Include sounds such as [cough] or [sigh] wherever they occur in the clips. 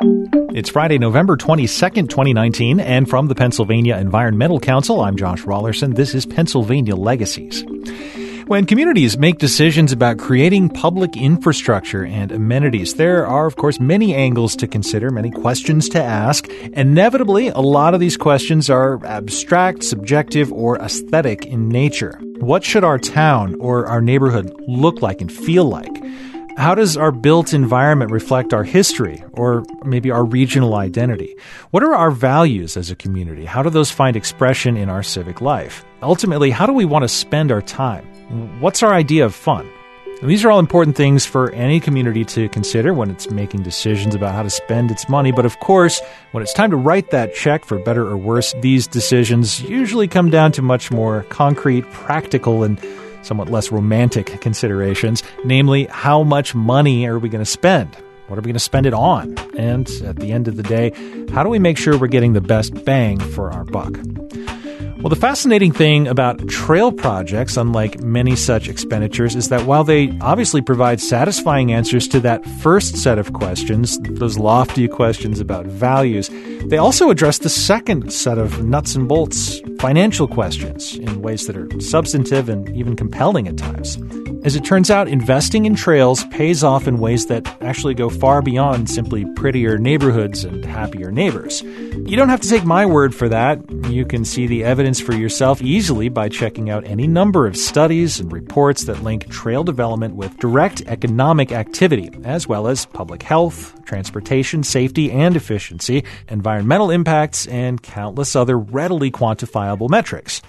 It's Friday, November 22nd, 2019, and from the Pennsylvania Environmental Council, I'm Josh Raulerson. This is Pennsylvania Legacies. When communities make decisions about creating public infrastructure and amenities, there are, of course, many angles to consider, many questions to ask. Inevitably, a lot of these questions are abstract, subjective, or aesthetic in nature. What should our town or our neighborhood look like and feel like? How does our built environment reflect our history or maybe our regional identity? What are our values as a community? How do those find expression in our civic life? Ultimately, how do we want to spend our time? What's our idea of fun? And these are all important things for any community to consider when it's making decisions about how to spend its money. But of course, when it's time to write that check for better or worse, these decisions usually come down to much more concrete, practical, and somewhat less romantic considerations, namely, how much money are we going to spend? What are we going to spend it on? And at the end of the day, how do we make sure we're getting the best bang for our buck? Well, the fascinating thing about trail projects, unlike many such expenditures, is that while they obviously provide satisfying answers to that first set of questions, those lofty questions about values, they also address the second set of nuts and bolts financial questions in ways that are substantive and even compelling at times. As it turns out, investing in trails pays off in ways that actually go far beyond simply prettier neighborhoods and happier neighbors. You don't have to take my word for that. You can see the evidence for yourself easily by checking out any number of studies and reports that link trail development with direct economic activity, as well as public health, transportation, safety and efficiency, environmental impacts, and countless other readily quantifiable metrics.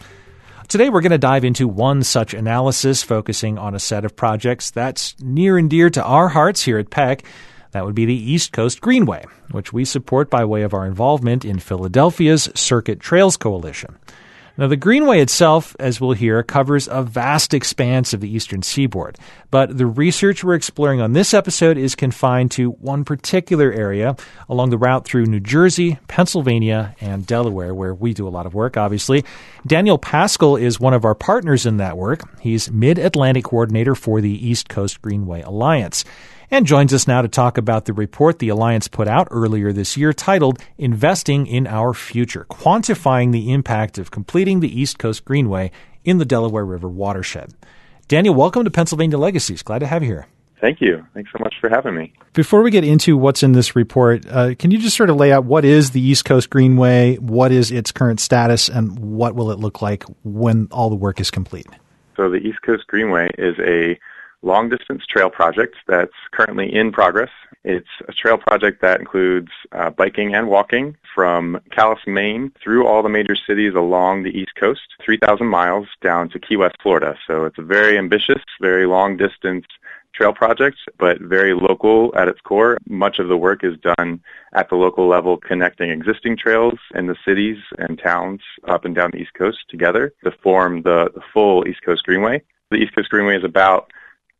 Today, we're going to dive into one such analysis, focusing on a set of projects that's near and dear to our hearts here at PEC. That would be the East Coast Greenway, which we support by way of our involvement in Philadelphia's Circuit Trails Coalition. Now, the Greenway itself, as we'll hear, covers a vast expanse of the eastern seaboard. But the research we're exploring on this episode is confined to one particular area along the route through New Jersey, Pennsylvania, and Delaware, where we do a lot of work, obviously. Daniel Pascal is one of our partners in that work. He's Mid Atlantic Coordinator for the East Coast Greenway Alliance and joins us now to talk about the report the Alliance put out earlier this year titled Investing in Our Future Quantifying the Impact of Completing the East Coast Greenway in the Delaware River Watershed. Daniel, welcome to Pennsylvania Legacies. Glad to have you here. Thank you. Thanks so much for having me. Before we get into what's in this report, uh, can you just sort of lay out what is the East Coast Greenway, what is its current status, and what will it look like when all the work is complete? So, the East Coast Greenway is a long distance trail project that's currently in progress. It's a trail project that includes uh, biking and walking from Calais, Maine through all the major cities along the East Coast, 3,000 miles down to Key West, Florida. So it's a very ambitious, very long distance trail project, but very local at its core. Much of the work is done at the local level, connecting existing trails in the cities and towns up and down the East Coast together to form the, the full East Coast Greenway. The East Coast Greenway is about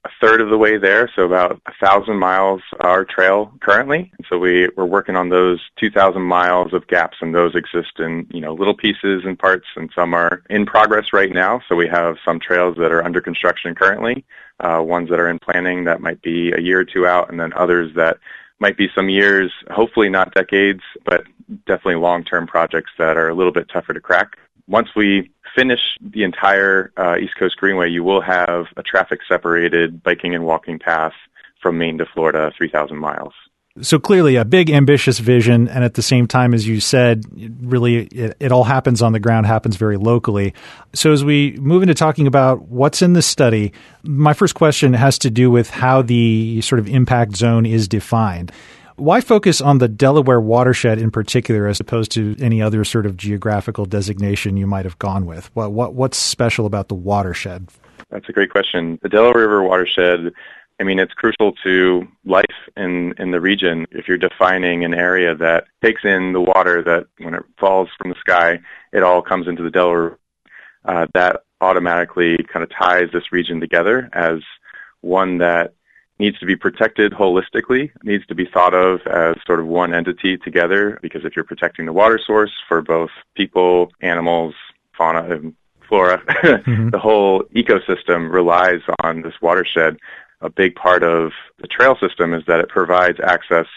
a third of the way there, so about a thousand miles our trail currently. So we we're working on those two thousand miles of gaps, and those exist in you know little pieces and parts, and some are in progress right now. So we have some trails that are under construction currently, uh, ones that are in planning that might be a year or two out, and then others that might be some years, hopefully not decades, but definitely long-term projects that are a little bit tougher to crack. Once we finish the entire uh, East Coast Greenway, you will have a traffic separated biking and walking path from Maine to Florida, 3,000 miles. So clearly a big ambitious vision. And at the same time, as you said, really it, it, all happens on the ground, happens very locally. So as we move into talking about what's in the study, my first question has to do with how the sort of impact zone is defined. Why focus on the Delaware watershed in particular as opposed to any other sort of geographical designation you might have gone with? What, what what's special about the watershed? That's a great question. The Delaware River watershed I mean, it's crucial to life in, in the region. If you're defining an area that takes in the water that when it falls from the sky, it all comes into the Delaware, uh, that automatically kind of ties this region together as one that needs to be protected holistically, needs to be thought of as sort of one entity together, because if you're protecting the water source for both people, animals, fauna, and flora, [laughs] mm-hmm. the whole ecosystem relies on this watershed. A big part of the trail system is that it provides access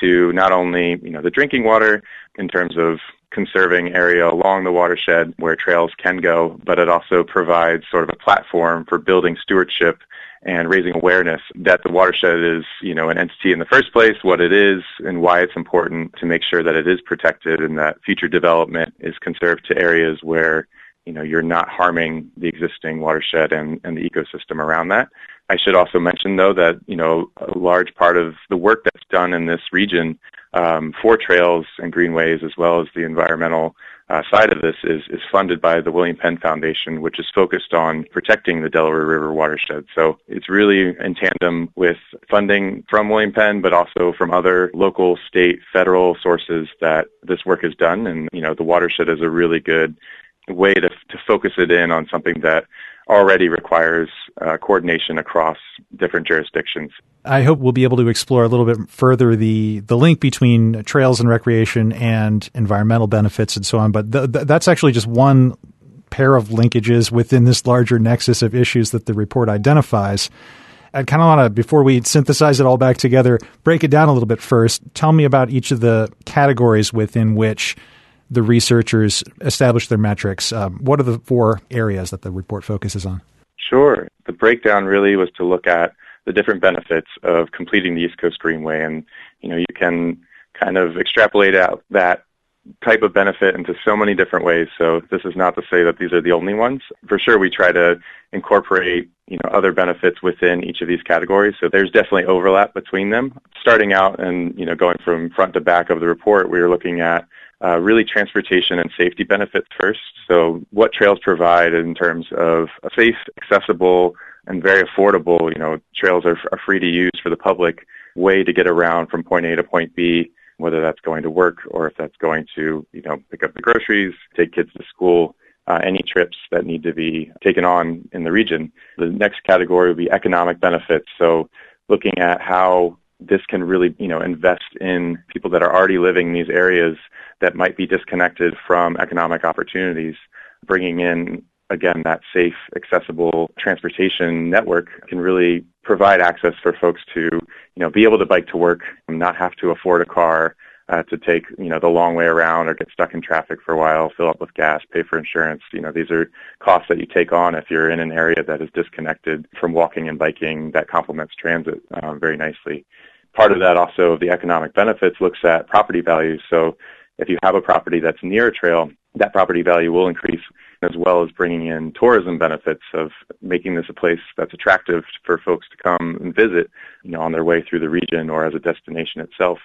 to not only, you know, the drinking water in terms of conserving area along the watershed where trails can go, but it also provides sort of a platform for building stewardship and raising awareness that the watershed is, you know, an entity in the first place, what it is, and why it's important to make sure that it is protected and that future development is conserved to areas where, you know, you're not harming the existing watershed and, and the ecosystem around that. I should also mention, though, that you know a large part of the work that's done in this region um, for trails and greenways, as well as the environmental uh, side of this, is is funded by the William Penn Foundation, which is focused on protecting the Delaware River watershed. So it's really in tandem with funding from William Penn, but also from other local, state, federal sources that this work is done. And you know, the watershed is a really good way to to focus it in on something that already requires uh, coordination across different jurisdictions. I hope we'll be able to explore a little bit further the the link between trails and recreation and environmental benefits and so on. But th- th- that's actually just one pair of linkages within this larger nexus of issues that the report identifies. I'd kind of want to, before we synthesize it all back together, break it down a little bit first. Tell me about each of the categories within which the researchers establish their metrics. Um, what are the four areas that the report focuses on? Sure. The breakdown really was to look at the different benefits of completing the East Coast Greenway, and you know you can kind of extrapolate out that type of benefit into so many different ways. So this is not to say that these are the only ones. For sure, we try to incorporate you know other benefits within each of these categories. So there's definitely overlap between them. Starting out and you know going from front to back of the report, we were looking at uh, really transportation and safety benefits first. So what trails provide in terms of a safe, accessible, and very affordable, you know, trails are, are free to use for the public way to get around from point A to point B, whether that's going to work or if that's going to, you know, pick up the groceries, take kids to school, uh, any trips that need to be taken on in the region. The next category would be economic benefits. So looking at how this can really, you know, invest in people that are already living in these areas that might be disconnected from economic opportunities, bringing in again that safe, accessible transportation network can really provide access for folks to, you know, be able to bike to work, and not have to afford a car, uh, to take you know the long way around or get stuck in traffic for a while, fill up with gas, pay for insurance. You know these are costs that you take on if you're in an area that is disconnected from walking and biking that complements transit um, very nicely. Part of that also the economic benefits looks at property values. So if you have a property that's near a trail, that property value will increase as well as bringing in tourism benefits of making this a place that's attractive for folks to come and visit, you know, on their way through the region or as a destination itself.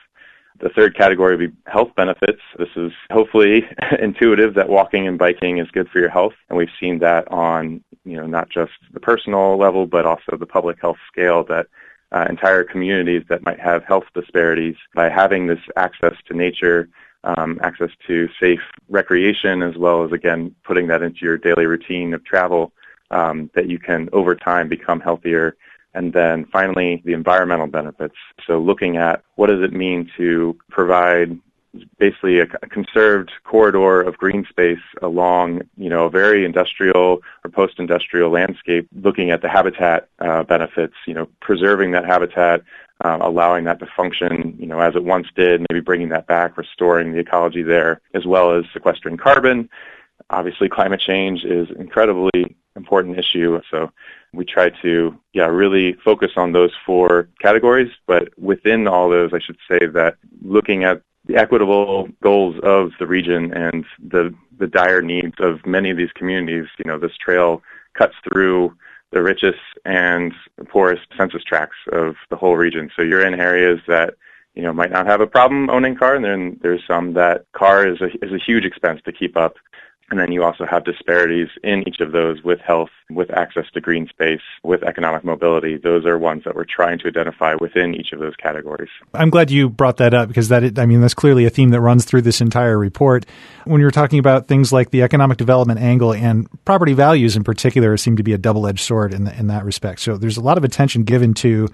The third category would be health benefits. This is hopefully [laughs] intuitive that walking and biking is good for your health, and we've seen that on, you know, not just the personal level, but also the public health scale that uh, entire communities that might have health disparities by having this access to nature um, access to safe recreation, as well as, again, putting that into your daily routine of travel, um, that you can, over time, become healthier. And then finally, the environmental benefits. So looking at what does it mean to provide basically a, conserved corridor of green space along, you know, a very industrial or post-industrial landscape, looking at the habitat uh, benefits, you know, preserving that habitat, uh, allowing that to function, you know, as it once did, maybe bringing that back, restoring the ecology there, as well as sequestering carbon. Obviously, climate change is incredibly important issue, so we try to, yeah, really focus on those four categories. But within all those, I should say that looking at the equitable goals of the region and the the dire needs of many of these communities, you know, this trail cuts through the richest and poorest census tracts of the whole region. So you're in areas that you know might not have a problem owning car, and then there's some that car is a is a huge expense to keep up. And then you also have disparities in each of those with health, with access to green space, with economic mobility. Those are ones that we're trying to identify within each of those categories. I'm glad you brought that up because that, I mean, that's clearly a theme that runs through this entire report. When you're talking about things like the economic development angle and property values in particular seem to be a double-edged sword in, the, in that respect. So there's a lot of attention given to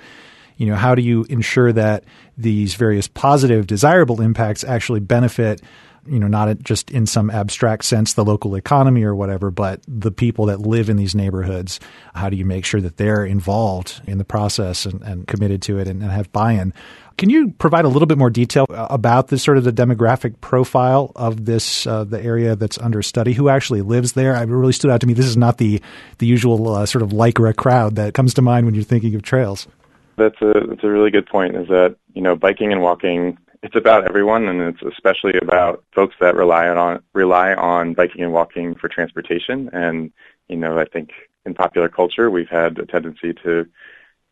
you know how do you ensure that these various positive desirable impacts actually benefit you know, not just in some abstract sense, the local economy or whatever, but the people that live in these neighborhoods. How do you make sure that they're involved in the process and, and committed to it and, and have buy-in? Can you provide a little bit more detail about the sort of the demographic profile of this uh, the area that's under study? Who actually lives there? It really stood out to me. This is not the the usual uh, sort of lycra crowd that comes to mind when you're thinking of trails. That's a that's a really good point. Is that you know biking and walking it's about everyone and it's especially about folks that rely on rely on biking and walking for transportation. And you know I think in popular culture we've had a tendency to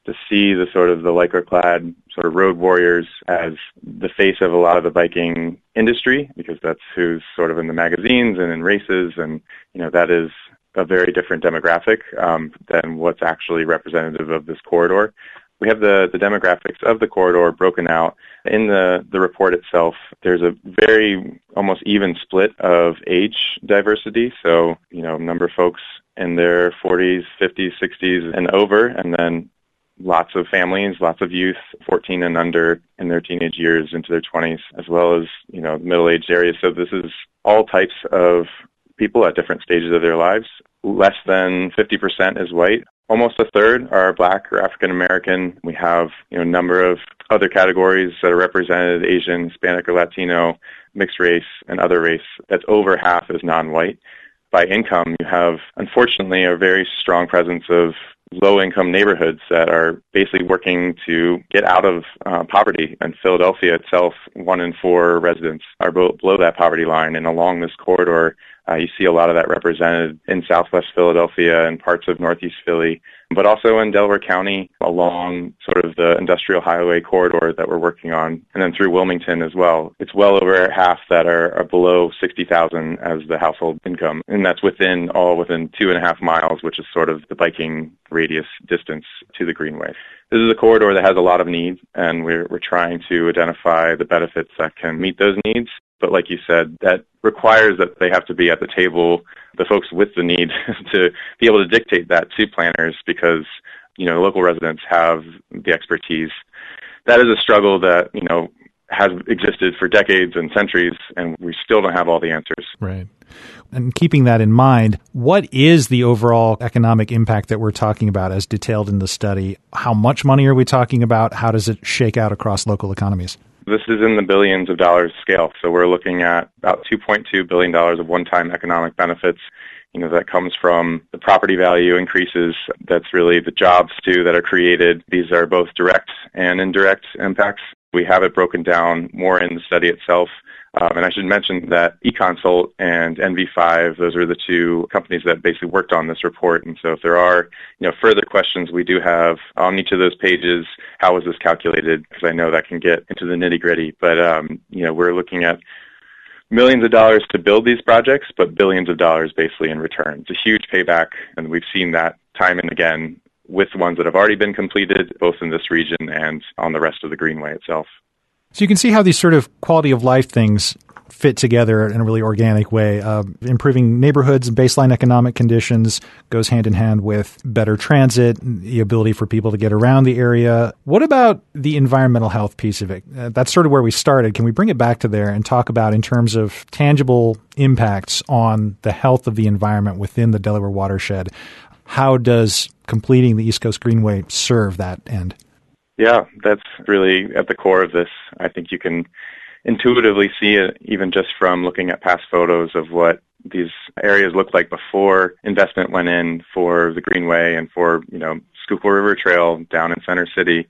to see the sort of the lycra clad sort of road warriors as the face of a lot of the biking industry because that's who's sort of in the magazines and in races. And you know that is a very different demographic um, than what's actually representative of this corridor we have the, the demographics of the corridor broken out. In the, the report itself, there's a very almost even split of age diversity. So, you know, number of folks in their 40s, 50s, 60s, and over, and then lots of families, lots of youth, 14 and under in their teenage years into their 20s, as well as, you know, middle-aged areas. So this is all types of people at different stages of their lives. Less than 50% is white almost a third are black or African American. We have you know a number of other categories that are represented: Asian, Hispanic or Latino, mixed race, and other race. That's over half is non-white. By income, you have unfortunately a very strong presence of low income neighborhoods that are basically working to get out of uh, poverty. And Philadelphia itself, one in four residents are below that poverty line. And along this corridor, uh, you see a lot of that represented in southwest Philadelphia and parts of northeast Philly, but also in Delaware County along sort of the industrial highway corridor that we're working on, and then through Wilmington as well. It's well over half that are, are below 60,000 as the household income, and that's within all within two and a half miles, which is sort of the biking radius distance to the Greenway. This is a corridor that has a lot of needs, and we're, we're trying to identify the benefits that can meet those needs but like you said, that requires that they have to be at the table, the folks with the need [laughs] to be able to dictate that to planners because, you know, local residents have the expertise. That is a struggle that, you know, has existed for decades and centuries, and we still don't have all the answers. Right. And keeping that in mind, what is the overall economic impact that we're talking about as detailed in the study? How much money are we talking about? How does it shake out across local economies? This is in the billions of dollars scale. So we're looking at about $2.2 billion of one-time economic benefits. You know, that comes from the property value increases. That's really the jobs too that are created. These are both direct and indirect impacts. We have it broken down more in the study itself. Um, and I should mention that eConsult and NV5, those are the two companies that basically worked on this report. And so if there are, you know, further questions we do have on each of those pages, how was this calculated? Because I know that can get into the nitty gritty. But, um, you know, we're looking at millions of dollars to build these projects, but billions of dollars basically in return. It's a huge payback, and we've seen that time and again with ones that have already been completed, both in this region and on the rest of the Greenway itself. So you can see how these sort of quality of life things fit together in a really organic way. Uh, improving neighborhoods and baseline economic conditions goes hand in hand with better transit, the ability for people to get around the area. What about the environmental health piece of it? Uh, that's sort of where we started. Can we bring it back to there and talk about in terms of tangible impacts on the health of the environment within the Delaware watershed? How does completing the East Coast Greenway serve that end? Yeah, that's really at the core of this. I think you can intuitively see it even just from looking at past photos of what these areas looked like before investment went in for the Greenway and for, you know, Schuylkill River Trail down in Center City.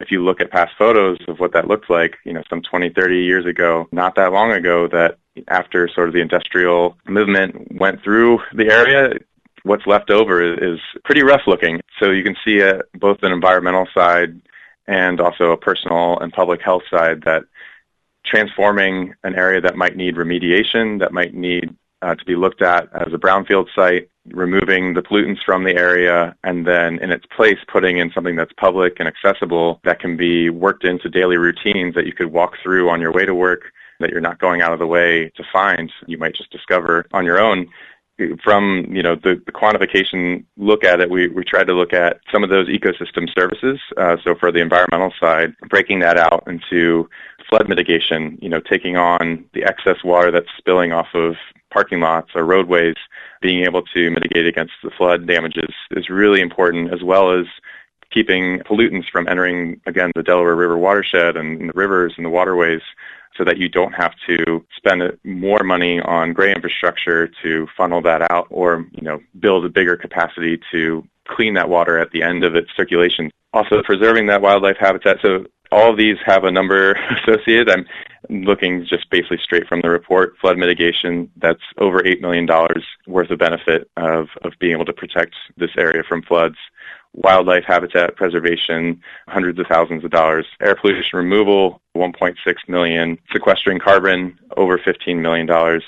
If you look at past photos of what that looked like, you know, some 20, 30 years ago, not that long ago, that after sort of the industrial movement went through the area, what's left over is pretty rough looking. So you can see both an environmental side and also a personal and public health side that transforming an area that might need remediation, that might need uh, to be looked at as a brownfield site, removing the pollutants from the area, and then in its place putting in something that's public and accessible that can be worked into daily routines that you could walk through on your way to work, that you're not going out of the way to find, you might just discover on your own from you know the, the quantification look at it, we, we tried to look at some of those ecosystem services. Uh, so for the environmental side, breaking that out into flood mitigation, you know, taking on the excess water that's spilling off of parking lots or roadways, being able to mitigate against the flood damages is really important, as well as keeping pollutants from entering again the Delaware River watershed and the rivers and the waterways so that you don't have to spend more money on gray infrastructure to funnel that out or, you know, build a bigger capacity to clean that water at the end of its circulation. Also preserving that wildlife habitat. So all of these have a number [laughs] associated. I'm looking just basically straight from the report. Flood mitigation, that's over $8 million worth of benefit of, of being able to protect this area from floods wildlife habitat preservation, hundreds of thousands of dollars, air pollution removal, 1.6 million, sequestering carbon, over 15 million dollars.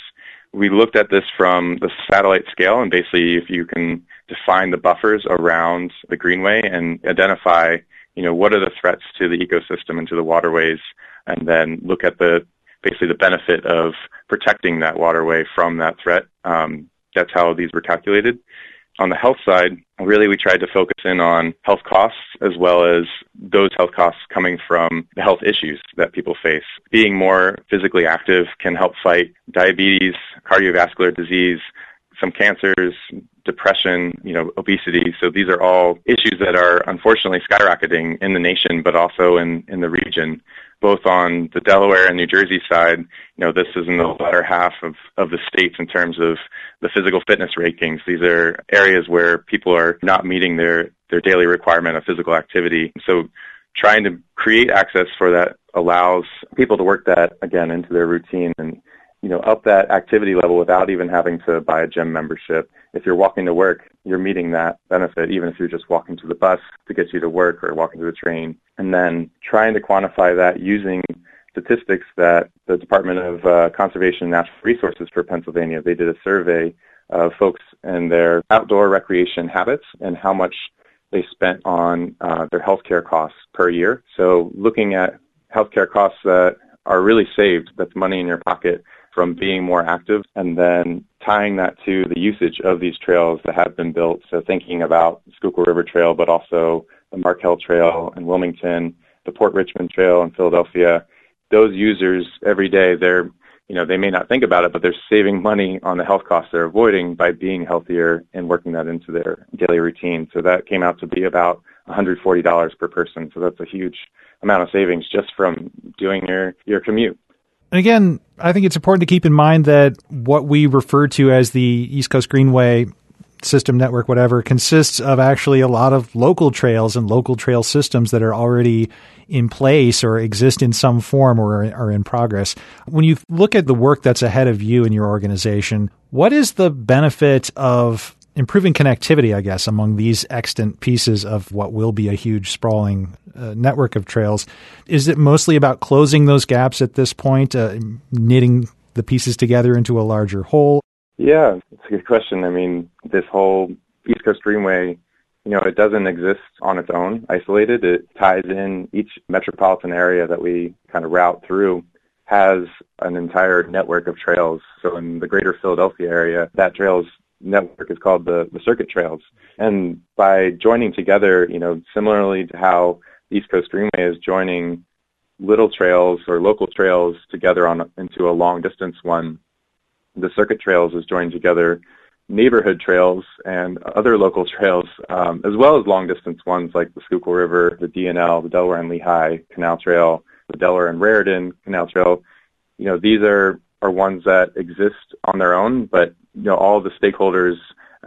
We looked at this from the satellite scale, and basically, if you can define the buffers around the greenway and identify, you know, what are the threats to the ecosystem and to the waterways, and then look at the basically the benefit of protecting that waterway from that threat. Um, that's how these were calculated. On the health side, really we tried to focus in on health costs as well as those health costs coming from the health issues that people face. Being more physically active can help fight diabetes, cardiovascular disease, some cancers, depression, you know, obesity. So these are all issues that are unfortunately skyrocketing in the nation, but also in, in the region both on the Delaware and New Jersey side, you know, this is in the latter half of, of the states in terms of the physical fitness rankings. These are areas where people are not meeting their, their daily requirement of physical activity. So trying to create access for that allows people to work that again into their routine and you know, up that activity level without even having to buy a gym membership. If you're walking to work, you're meeting that benefit, even if you're just walking to the bus to get you to work or walking to the train. And then trying to quantify that using statistics that the Department of uh, Conservation and Natural Resources for Pennsylvania, they did a survey of folks and their outdoor recreation habits and how much they spent on uh, their healthcare costs per year. So looking at healthcare costs that are really saved, that's money in your pocket from being more active and then tying that to the usage of these trails that have been built. So thinking about Schuylkill River Trail, but also the Markell Trail in Wilmington, the Port Richmond Trail in Philadelphia. Those users every day, they're you know, they may not think about it, but they're saving money on the health costs they're avoiding by being healthier and working that into their daily routine. So that came out to be about $140 per person. So that's a huge amount of savings just from doing your, your commute. And again, I think it's important to keep in mind that what we refer to as the East Coast Greenway system network, whatever, consists of actually a lot of local trails and local trail systems that are already in place or exist in some form or are in progress. When you look at the work that's ahead of you in your organization, what is the benefit of improving connectivity, I guess, among these extant pieces of what will be a huge sprawling uh, network of trails. Is it mostly about closing those gaps at this point, uh, knitting the pieces together into a larger whole? Yeah, it's a good question. I mean, this whole East Coast Greenway, you know, it doesn't exist on its own, isolated. It ties in each metropolitan area that we kind of route through has an entire network of trails. So in the greater Philadelphia area, that trails network is called the, the Circuit Trails. And by joining together, you know, similarly to how East Coast Greenway is joining little trails or local trails together on into a long distance one, the Circuit Trails is joining together neighborhood trails and other local trails, um, as well as long distance ones like the Schuylkill River, the DNL, the Delaware and Lehigh Canal Trail, the Delaware and Raritan Canal Trail. You know, these are are ones that exist on their own, but you know all the stakeholders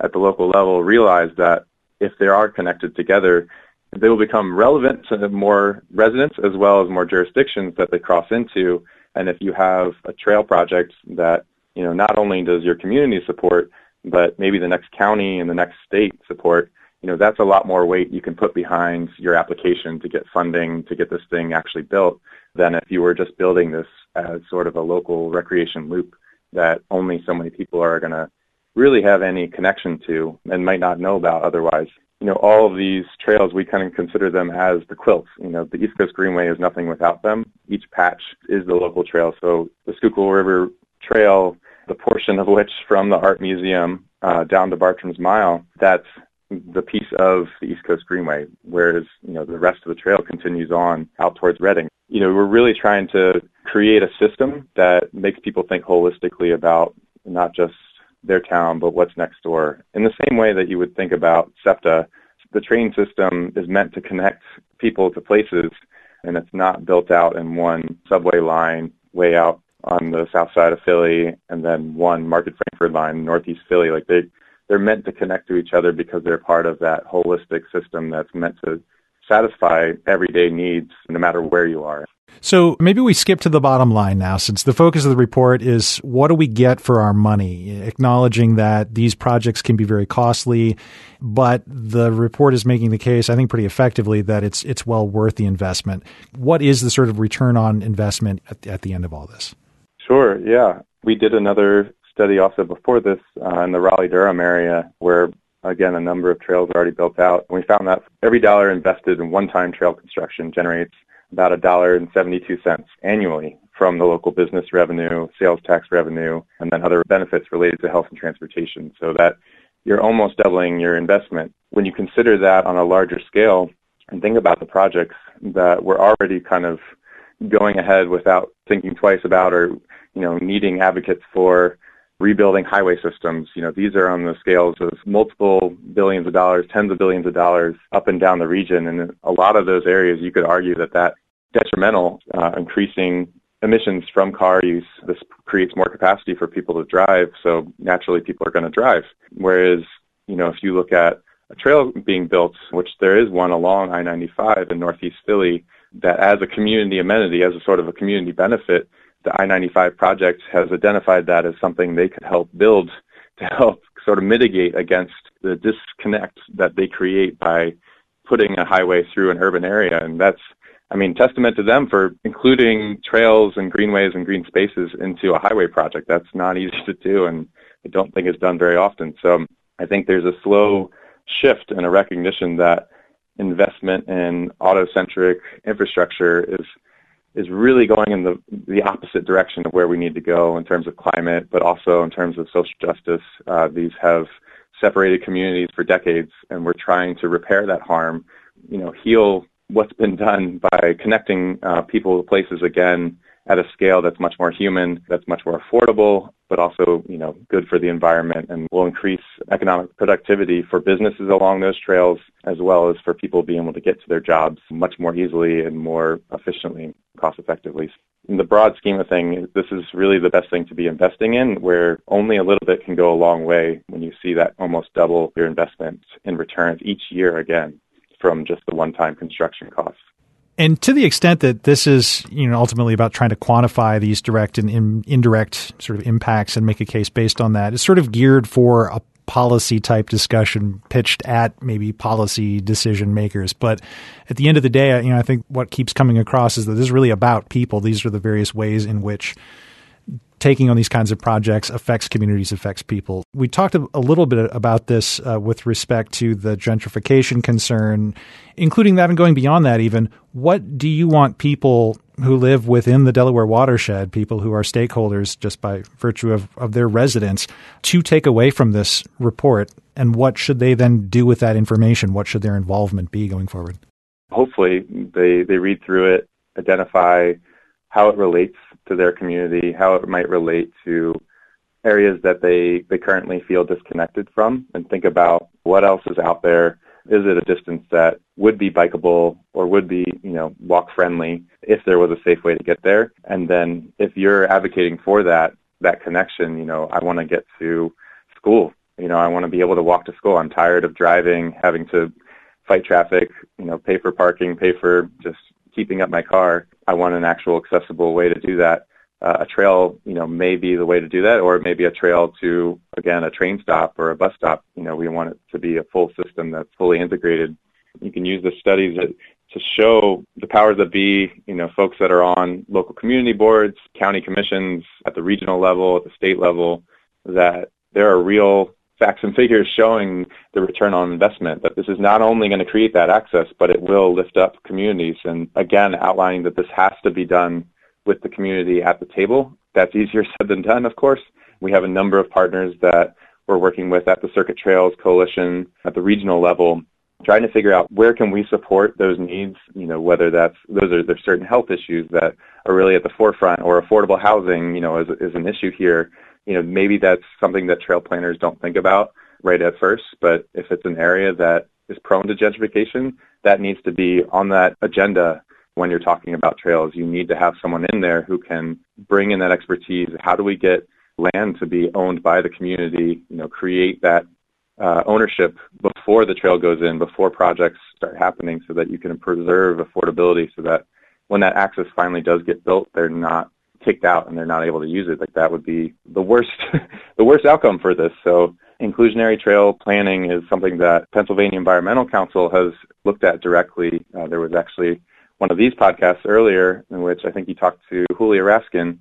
at the local level realize that if they are connected together, they will become relevant to more residents as well as more jurisdictions that they cross into. And if you have a trail project that you know not only does your community support, but maybe the next county and the next state support, you know that's a lot more weight you can put behind your application to get funding to get this thing actually built than if you were just building this as sort of a local recreation loop that only so many people are going to really have any connection to and might not know about otherwise. You know, all of these trails, we kind of consider them as the quilts. You know, the East Coast Greenway is nothing without them. Each patch is the local trail. So the Schuylkill River Trail, the portion of which from the Art Museum uh, down to Bartram's Mile, that's the piece of the East Coast Greenway, whereas you know the rest of the trail continues on out towards Reading. You know, we're really trying to create a system that makes people think holistically about not just their town, but what's next door. In the same way that you would think about SEPTA, the train system is meant to connect people to places, and it's not built out in one subway line way out on the south side of Philly, and then one Market Frankford line northeast Philly. Like they they're meant to connect to each other because they're part of that holistic system that's meant to satisfy everyday needs no matter where you are. So maybe we skip to the bottom line now, since the focus of the report is what do we get for our money, acknowledging that these projects can be very costly, but the report is making the case, I think, pretty effectively that it's it's well worth the investment. What is the sort of return on investment at, at the end of all this? Sure. Yeah, we did another study also before this uh, in the Raleigh Durham area where again, a number of trails are already built out. And we found that every dollar invested in one-time trail construction generates about a dollar and 72 cents annually from the local business revenue, sales tax revenue, and then other benefits related to health and transportation. So that you're almost doubling your investment. When you consider that on a larger scale and think about the projects that we're already kind of going ahead without thinking twice about or, you know, needing advocates for rebuilding highway systems. You know, these are on the scales of multiple billions of dollars, tens of billions of dollars up and down the region. And a lot of those areas, you could argue that that detrimental, uh, increasing emissions from car use. This creates more capacity for people to drive. So naturally people are going to drive. Whereas, you know, if you look at a trail being built, which there is one along I-95 in Northeast Philly, that as a community amenity, as a sort of a community benefit, the I-95 project has identified that as something they could help build to help sort of mitigate against the disconnect that they create by putting a highway through an urban area. And that's, I mean, testament to them for including trails and greenways and green spaces into a highway project. That's not easy to do, and I don't think it's done very often. So um, I think there's a slow shift and a recognition that investment in auto-centric infrastructure is is really going in the the opposite direction of where we need to go in terms of climate, but also in terms of social justice. Uh, these have separated communities for decades, and we're trying to repair that harm. You know, heal what's been done by connecting uh, people to places again at a scale that's much more human, that's much more affordable, but also, you know, good for the environment and will increase economic productivity for businesses along those trails as well as for people being able to get to their jobs much more easily and more efficiently, cost effectively. In the broad scheme of things, this is really the best thing to be investing in where only a little bit can go a long way when you see that almost double your investment in returns each year again from just the one-time construction costs. And to the extent that this is, you know, ultimately about trying to quantify these direct and in, indirect sort of impacts and make a case based on that, it's sort of geared for a policy type discussion pitched at maybe policy decision makers. But at the end of the day, you know, I think what keeps coming across is that this is really about people. These are the various ways in which taking on these kinds of projects affects communities, affects people. We talked a, little bit about this uh, with respect to the gentrification concern, including that and going beyond that even. What do you want people who live within the Delaware watershed, people who are stakeholders just by virtue of, of their residence, to take away from this report? And what should they then do with that information? What should their involvement be going forward? Hopefully, they, they read through it, identify how it relates to their community, how it might relate to areas that they, they currently feel disconnected from, and think about what else is out there. Is it a distance that would be bikeable or would be, you know, walk friendly if there was a safe way to get there? And then if you're advocating for that, that connection, you know, I want to get to school. You know, I want to be able to walk to school. I'm tired of driving, having to fight traffic, you know, pay for parking, pay for just keeping up my car. I want an actual accessible way to do that. Uh, a trail, you know, may be the way to do that, or maybe a trail to, again, a train stop or a bus stop. You know, we want it to be a full system that's fully integrated. You can use the studies that, to show the powers that be, you know, folks that are on local community boards, county commissions, at the regional level, at the state level, that there are real facts and figures showing the return on investment, that this is not only going to create that access, but it will lift up communities. And again, outlining that this has to be done with the community at the table. That's easier [laughs] said than done, of course. We have a number of partners that we're working with at the Circuit Trails Coalition at the regional level trying to figure out where can we support those needs, you know, whether that's those are there's certain health issues that are really at the forefront or affordable housing, you know, is is an issue here. You know, maybe that's something that trail planners don't think about right at first, but if it's an area that is prone to gentrification, that needs to be on that agenda when you're talking about trails. You need to have someone in there who can bring in that expertise. How do we get land to be owned by the community, you know, create that uh, ownership before the trail goes in, before projects start happening, so that you can preserve affordability, so that when that access finally does get built, they're not kicked out and they're not able to use it. Like that would be the worst, [laughs] the worst outcome for this. So inclusionary trail planning is something that Pennsylvania Environmental Council has looked at directly. Uh, there was actually one of these podcasts earlier in which I think you talked to Julia Raskin,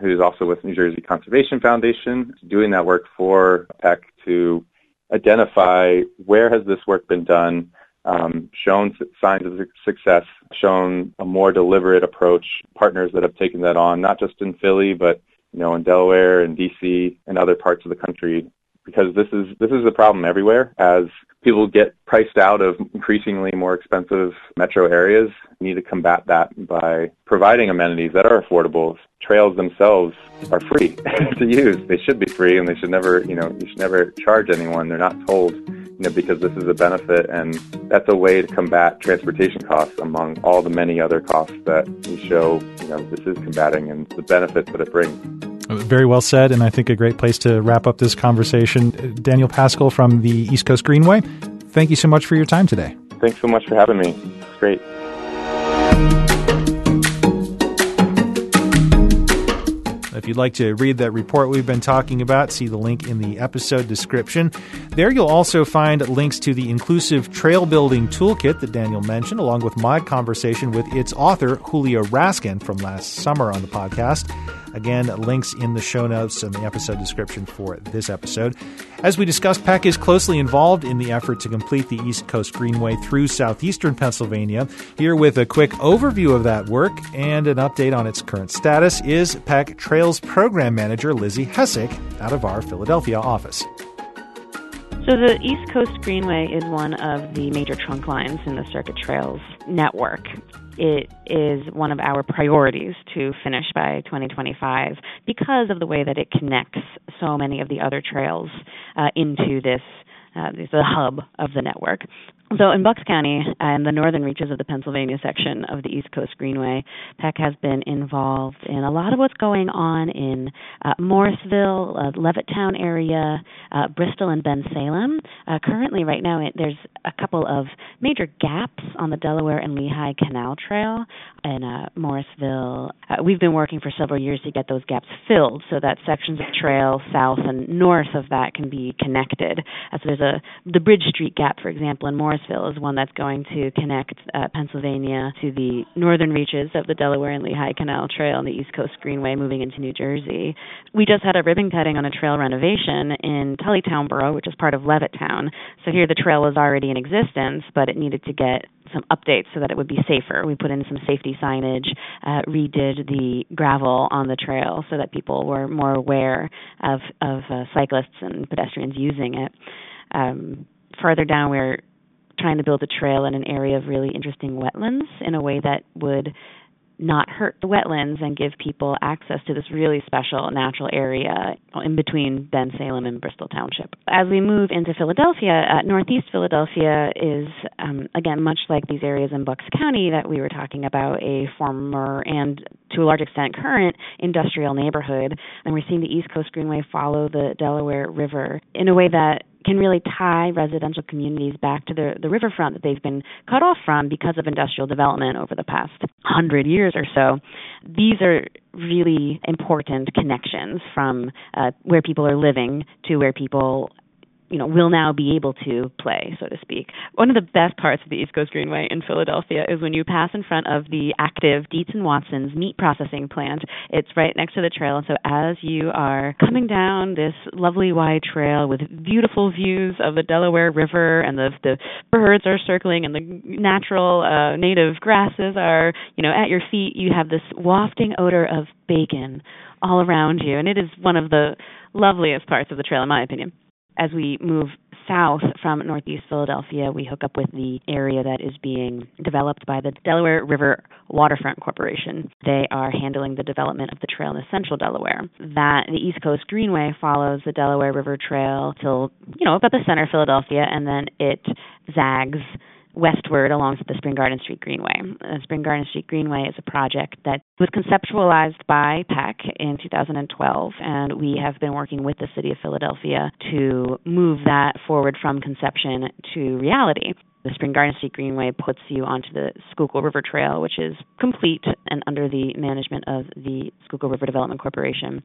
who's also with New Jersey Conservation Foundation, doing that work for PEC to identify where has this work been done, um, shown signs of success, shown a more deliberate approach, partners that have taken that on, not just in Philly, but you know, in Delaware and DC and other parts of the country because this is this is a problem everywhere. As people get priced out of increasingly more expensive metro areas we need to combat that by providing amenities that are affordable. Trails themselves are free [laughs] to use. They should be free and they should never you know you should never charge anyone. They're not told you know because this is a benefit and that's a way to combat transportation costs among all the many other costs that we show you know this is combating and the benefits that it brings very well said, and I think a great place to wrap up this conversation. Daniel Pascal from the East Coast Greenway, thank you so much for your time today. Thanks so much for having me. It's great. If you'd like to read that report we've been talking about, see the link in the episode description. There you'll also find links to the inclusive trail building toolkit that Daniel mentioned, along with my conversation with its author, Julia Raskin, from last summer on the podcast. Again, links in the show notes and the episode description for this episode. As we discussed, PEC is closely involved in the effort to complete the East Coast Greenway through southeastern Pennsylvania. Here with a quick overview of that work and an update on its current status is PEC Trails Program Manager Lizzie Hessick out of our Philadelphia office. So, the East Coast Greenway is one of the major trunk lines in the Circuit Trails network it is one of our priorities to finish by 2025 because of the way that it connects so many of the other trails uh, into this uh, the hub of the network. So in Bucks County and the northern reaches of the Pennsylvania section of the East Coast Greenway, PEC has been involved in a lot of what's going on in uh, Morrisville, uh, Levittown area, uh, Bristol, and Bensalem. Uh, currently, right now, it, there's a couple of major gaps on the Delaware and Lehigh Canal Trail in uh, Morrisville. Uh, we've been working for several years to get those gaps filled so that sections of trail south and north of that can be connected. so there's a the Bridge Street Gap, for example, in Morrisville Morrisville is one that's going to connect uh, Pennsylvania to the northern reaches of the Delaware and Lehigh Canal Trail and the East Coast Greenway moving into New Jersey. We just had a ribbon cutting on a trail renovation in Tullytown Borough, which is part of Levittown. So here the trail was already in existence, but it needed to get some updates so that it would be safer. We put in some safety signage, uh, redid the gravel on the trail so that people were more aware of of uh, cyclists and pedestrians using it. Um, further down, we're trying to build a trail in an area of really interesting wetlands in a way that would not hurt the wetlands and give people access to this really special natural area in between Bensalem and Bristol Township. As we move into Philadelphia, uh, Northeast Philadelphia is, um, again, much like these areas in Bucks County that we were talking about, a former and to a large extent current industrial neighborhood. And we're seeing the East Coast Greenway follow the Delaware River in a way that can really tie residential communities back to the, the riverfront that they've been cut off from because of industrial development over the past hundred years or so. These are really important connections from uh, where people are living to where people you know will now be able to play, so to speak. One of the best parts of the East Coast Greenway in Philadelphia is when you pass in front of the active Dietz and Watson's meat processing plant. It's right next to the trail, and so as you are coming down this lovely wide trail with beautiful views of the Delaware River and the the birds are circling and the natural uh, native grasses are you know at your feet, you have this wafting odor of bacon all around you, and it is one of the loveliest parts of the trail, in my opinion. As we move south from northeast Philadelphia, we hook up with the area that is being developed by the Delaware River Waterfront Corporation. They are handling the development of the trail in central Delaware. That the East Coast Greenway follows the Delaware River Trail till you know about the center of Philadelphia, and then it zags westward along the Spring Garden Street Greenway. The Spring Garden Street Greenway is a project that was conceptualized by PEC in 2012, and we have been working with the City of Philadelphia to move that forward from conception to reality the Spring Garden Street Greenway puts you onto the Schuylkill River Trail, which is complete and under the management of the Schuylkill River Development Corporation.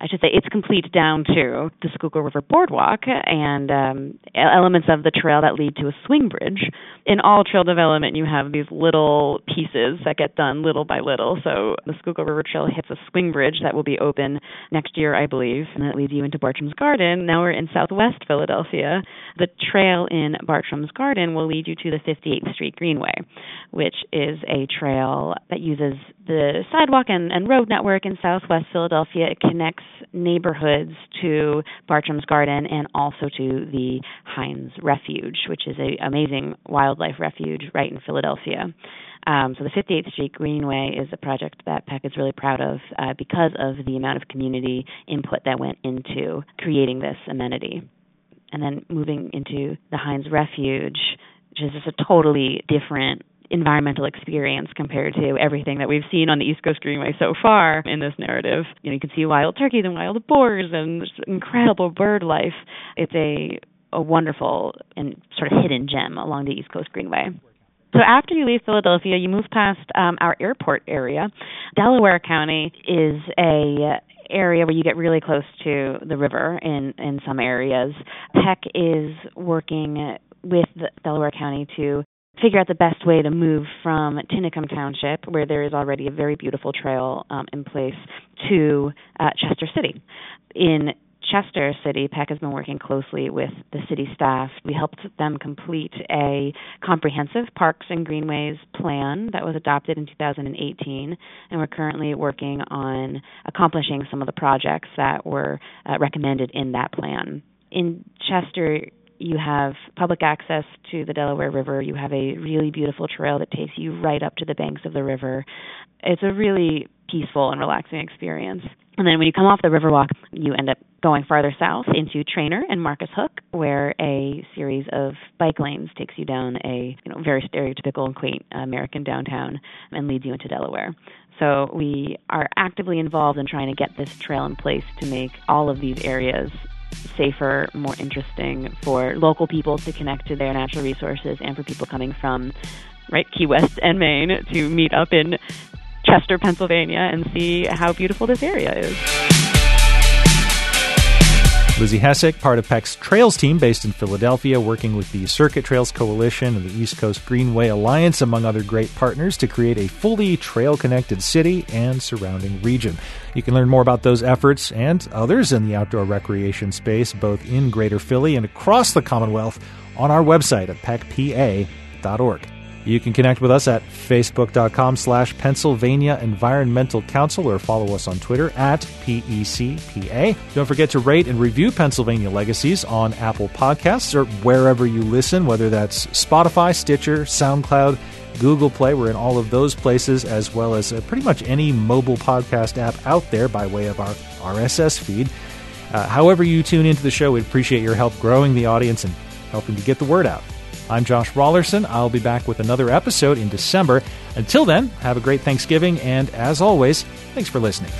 I should say it's complete down to the Schuylkill River Boardwalk and um, elements of the trail that lead to a swing bridge. In all trail development, you have these little pieces that get done little by little. So the Schuylkill River Trail hits a swing bridge that will be open next year, I believe, and that leads you into Bartram's Garden. Now we're in southwest Philadelphia. The trail in Bartram's Garden will lead you to the 58th Street Greenway, which is a trail that uses the sidewalk and, and road network in southwest Philadelphia. It connects neighborhoods to Bartram's Garden and also to the Heinz Refuge, which is an amazing wildlife refuge right in Philadelphia. Um, so the 58th Street Greenway is a project that PEC is really proud of uh, because of the amount of community input that went into creating this amenity. And then moving into the Heinz Refuge, which is just a totally different environmental experience compared to everything that we've seen on the East Coast Greenway so far in this narrative. You know, you can see wild turkeys and wild boars and incredible bird life. It's a a wonderful and sort of hidden gem along the East Coast Greenway. So after you leave Philadelphia, you move past um, our airport area. Delaware County is a area where you get really close to the river in in some areas. PEC is working with Delaware County to figure out the best way to move from Tinicum Township, where there is already a very beautiful trail um, in place, to uh, Chester City. In Chester City, PEC has been working closely with the city staff. We helped them complete a comprehensive parks and greenways plan that was adopted in 2018, and we're currently working on accomplishing some of the projects that were uh, recommended in that plan. In Chester, you have public access to the Delaware River. You have a really beautiful trail that takes you right up to the banks of the river. It's a really peaceful and relaxing experience. And then when you come off the Riverwalk, you end up going farther south into Trainer and Marcus Hook, where a series of bike lanes takes you down a you know very stereotypical and quaint American downtown and leads you into Delaware. So we are actively involved in trying to get this trail in place to make all of these areas safer, more interesting for local people to connect to their natural resources and for people coming from right Key West and Maine to meet up in Chester, Pennsylvania and see how beautiful this area is. Lizzie Hessek, part of PEC's Trails team based in Philadelphia, working with the Circuit Trails Coalition and the East Coast Greenway Alliance, among other great partners, to create a fully trail connected city and surrounding region. You can learn more about those efforts and others in the outdoor recreation space, both in Greater Philly and across the Commonwealth, on our website at pecpa.org. You can connect with us at facebook.com slash Pennsylvania Environmental Council or follow us on Twitter at PECPA. Don't forget to rate and review Pennsylvania Legacies on Apple Podcasts or wherever you listen, whether that's Spotify, Stitcher, SoundCloud, Google Play. We're in all of those places, as well as uh, pretty much any mobile podcast app out there by way of our RSS feed. Uh, however, you tune into the show, we'd appreciate your help growing the audience and helping to get the word out. I'm Josh Raulerson. I'll be back with another episode in December. Until then, have a great Thanksgiving, and as always, thanks for listening.